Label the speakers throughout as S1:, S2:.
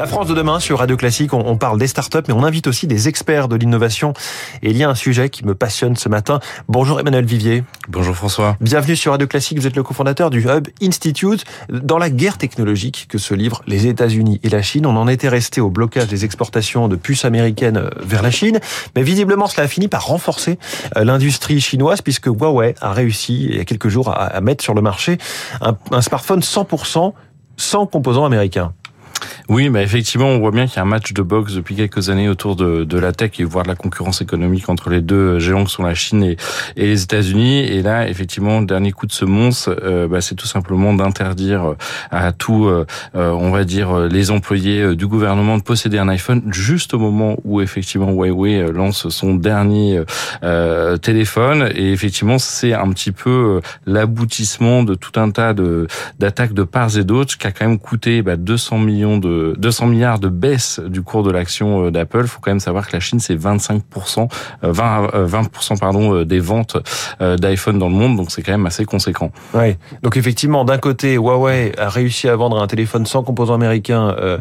S1: La France de demain sur Radio Classique, on, parle des startups, mais on invite aussi des experts de l'innovation. Et il y a un sujet qui me passionne ce matin. Bonjour Emmanuel Vivier.
S2: Bonjour François.
S1: Bienvenue sur Radio Classique. Vous êtes le cofondateur du Hub Institute. Dans la guerre technologique que se livrent les États-Unis et la Chine, on en était resté au blocage des exportations de puces américaines vers la Chine. Mais visiblement, cela a fini par renforcer euh, l'industrie chinoise puisque Huawei a réussi il y a quelques jours à, mettre sur le marché un, un smartphone 100% sans composants américains.
S2: Oui, mais effectivement, on voit bien qu'il y a un match de boxe depuis quelques années autour de, de la tech et voire de la concurrence économique entre les deux géants que sont la Chine et, et les États-Unis. Et là, effectivement, le dernier coup de semonce, euh, bah, c'est tout simplement d'interdire à tous, euh, euh, on va dire, les employés du gouvernement de posséder un iPhone juste au moment où effectivement Huawei lance son dernier téléphone. Et effectivement, c'est un petit peu l'aboutissement de tout un tas de d'attaques de part et d'autre qui a quand même coûté bah, 200 millions de 200 milliards de baisse du cours de l'action euh, d'Apple. Il faut quand même savoir que la Chine c'est 25%, 20, 20% pardon des ventes euh, d'iPhone dans le monde, donc c'est quand même assez conséquent.
S1: Oui. Donc effectivement, d'un côté, Huawei a réussi à vendre un téléphone sans composants américains euh,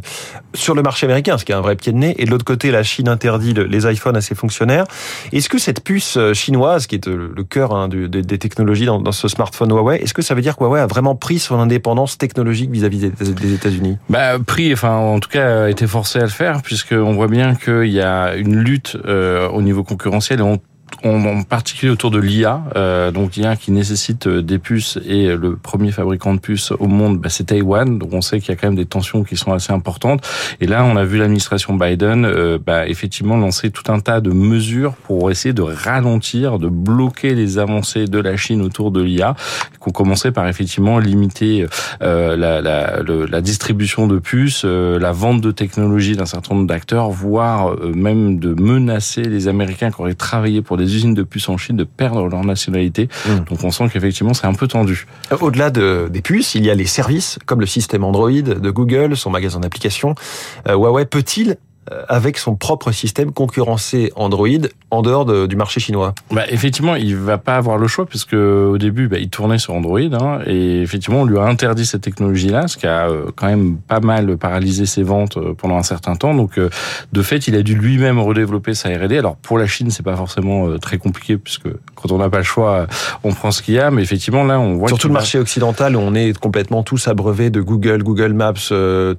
S1: sur le marché américain, ce qui est un vrai pied de nez, et de l'autre côté, la Chine interdit les iPhones à ses fonctionnaires. Est-ce que cette puce chinoise, qui est le cœur hein, des technologies dans, ce smartphone Huawei, est-ce que ça veut dire que Huawei a vraiment pris son indépendance technologique vis-à-vis des, États-Unis?
S2: Bah pris, enfin en tout cas été forcé à le faire puisqu'on voit bien qu'il y a une lutte euh, au niveau concurrentiel et on en particulier autour de l'IA, euh, donc l'IA qui nécessite euh, des puces et le premier fabricant de puces au monde, bah, c'est Taïwan. Donc on sait qu'il y a quand même des tensions qui sont assez importantes. Et là, on a vu l'administration Biden, euh, bah, effectivement lancer tout un tas de mesures pour essayer de ralentir, de bloquer les avancées de la Chine autour de l'IA. Qu'on commençait par effectivement limiter euh, la, la, la, distribution de puces, euh, la vente de technologies d'un certain nombre d'acteurs, voire même de menacer les Américains qui auraient travaillé pour des usines de puces en Chine de perdre leur nationalité. Mmh. Donc on sent qu'effectivement c'est un peu tendu.
S1: Au-delà de, des puces, il y a les services comme le système Android de Google, son magasin d'applications. Euh, Huawei peut-il euh, avec son propre système concurrencer Android en dehors de, du marché chinois
S2: bah, Effectivement, il va pas avoir le choix puisque au début, bah, il tournait sur Android hein, et effectivement, on lui a interdit cette technologie-là, ce qui a euh, quand même pas mal paralysé ses ventes euh, pendant un certain temps. Donc, de fait, il a dû lui-même redévelopper sa R&D. Alors, pour la Chine, c'est pas forcément très compliqué puisque quand on n'a pas le choix, on prend ce qu'il y a. Mais effectivement, là, on voit
S1: surtout le marché occidental, on est complètement tous abreuvés de Google, Google Maps,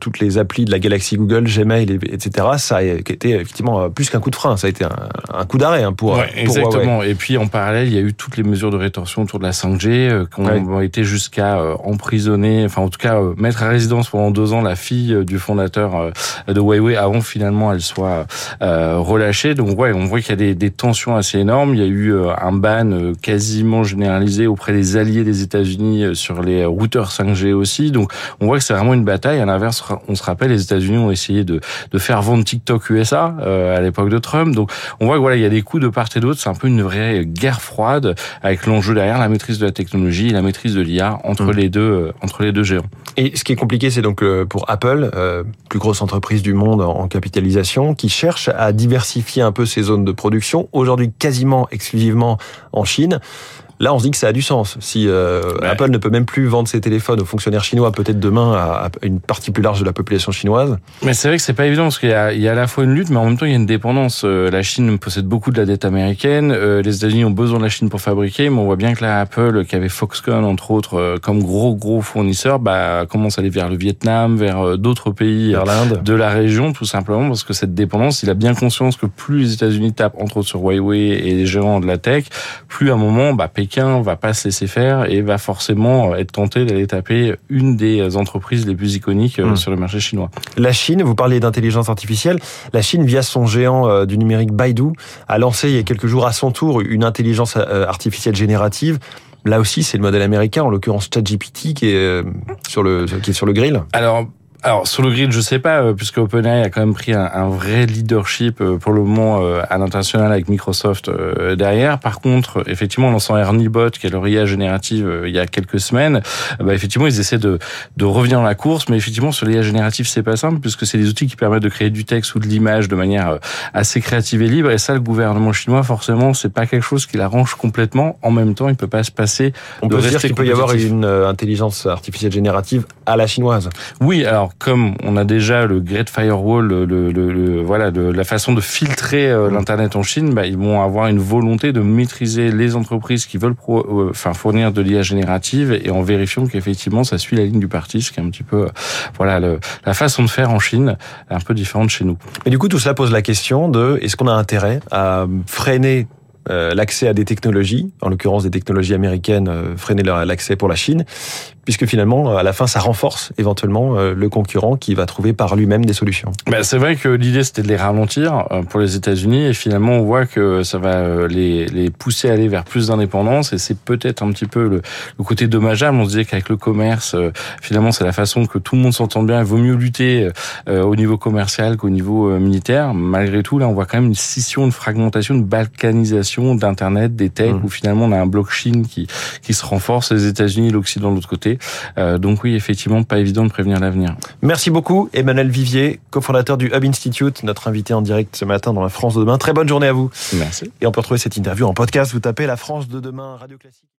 S1: toutes les applis de la galaxie Google, Gmail, etc ça a été effectivement plus qu'un coup de frein, ça a été un, coup d'arrêt hein, pour,
S2: exactement. Et puis en parallèle, il y a eu toutes les mesures de rétorsion autour de la 5G euh, qui ont été jusqu'à euh, emprisonner, enfin en tout cas euh, mettre à résidence pendant deux ans la fille du fondateur de Huawei avant finalement elle soit relâchée. Donc ouais, on voit qu'il y a des, des, tensions assez énormes. Il y a eu un ban quasiment généralisé auprès des alliés des États-Unis sur les routeurs 5G aussi. Donc on voit que c'est vraiment une bataille. À l'inverse, on se rappelle, les États-Unis ont essayé de, de faire vendre TikTok USA euh, à l'époque de Trump. Donc on voit que voilà, il y a des coups de part et d'autre. C'est un peu une vraie guerre froide avec l'enjeu derrière la maîtrise de la technologie et la maîtrise de l'IA entre mmh. les deux euh, entre les deux géants.
S1: Et ce qui est compliqué, c'est donc euh, pour Apple, plus grosse entreprise du monde en capitalisation, qui cherche à diversifier un peu ses zones de production. Aujourd'hui, quasiment exclusivement en Chine. Là, on se dit que ça a du sens. Si euh, Apple ne peut même plus vendre ses téléphones aux fonctionnaires chinois, peut-être demain à, une partie plus large de la population chinoise.
S2: Mais c'est vrai que c'est pas évident parce qu'il y, a, il y a à la fois une lutte, mais en même temps il y a une dépendance. Euh, la Chine possède beaucoup de la dette américaine. Euh, les États-Unis ont besoin de la Chine pour fabriquer, mais on voit bien que là, Apple, qui avait Foxconn entre autres comme gros gros fournisseur, bah, commence à aller vers le Vietnam, vers d'autres pays de la région, tout simplement parce que cette dépendance, il a bien conscience que plus les États-Unis tapent entre autres sur Huawei et les géants de la tech, plus à un moment, bah, Pékin va pas se laisser faire et va forcément être tenté d'aller taper une des entreprises les plus iconiques euh, hmm. sur le marché chinois.
S1: La Chine, vous parlez d'intelligence artificielle, la Chine, via son géant euh, du numérique Baidu, a lancé il y a quelques jours à son tour une intelligence euh, artificielle générative. Là aussi, c'est le modèle américain, en l'occurrence ChatGPT, qui est sur le qui est sur le grill.
S2: Alors alors sur le grid, je sais pas, euh, puisque OpenAI a quand même pris un, vrai leadership euh, pour le moment euh, à l'international avec Microsoft derrière. Par contre, effectivement, en lançant Erniebot, qui est leur IA générative il y a quelques semaines, bah, effectivement, ils essaient de, de revenir dans la course, mais effectivement, sur l'IA générative, c'est pas simple, puisque c'est des outils qui permettent de créer du texte ou de l'image de manière assez créative et libre. Et ça, le gouvernement chinois, forcément, c'est pas quelque chose qui l'arrange complètement. En même temps, il peut pas se passer.
S1: On peut dire qu'il peut y avoir une intelligence artificielle générative à la chinoise.
S2: Oui, alors Alors comme on a déjà le Great Firewall, le, le, le voilà, de, la façon de filtrer euh, mmh. l'internet en Chine, bah, ils vont avoir une volonté de maîtriser les entreprises qui veulent pro, enfin fournir de l'IA générative et en vérifiant qu'effectivement ça suit la ligne du parti, ce qui est un petit peu voilà la façon de faire en Chine, un peu différente chez nous.
S1: Mais du coup, tout cela pose la question de est-ce qu'on a intérêt à freiner euh, l'accès à des technologies, en l'occurrence des technologies américaines, euh, freiner l'accès pour la Chine, puisque finalement, à la fin, ça renforce éventuellement euh, le concurrent qui va trouver par lui-même des solutions.
S2: Ben, c'est vrai que l'idée, c'était de les ralentir pour les États-Unis, et finalement, on voit que ça va les, les pousser à aller vers plus d'indépendance, et c'est peut-être un petit peu le, le, côté dommageable. On se disait qu'avec le commerce, finalement, c'est la façon que tout le monde s'entende bien. Il vaut mieux lutter au niveau commercial qu'au niveau militaire. Malgré tout, là, on voit quand même une scission, une fragmentation, une balkanisation d'internet, des techs, mmh. où finalement on a un blockchain qui qui se renforce, les États-Unis, l'Occident de l'autre côté. Euh, donc oui, effectivement, pas évident de prévenir l'avenir.
S1: Merci beaucoup, Emmanuel Vivier, cofondateur du Hub Institute, notre invité en direct ce matin dans la France de demain. Très bonne journée à vous.
S2: Merci.
S1: Et on peut retrouver cette interview en podcast. Vous tapez la France de demain, Radio Classique.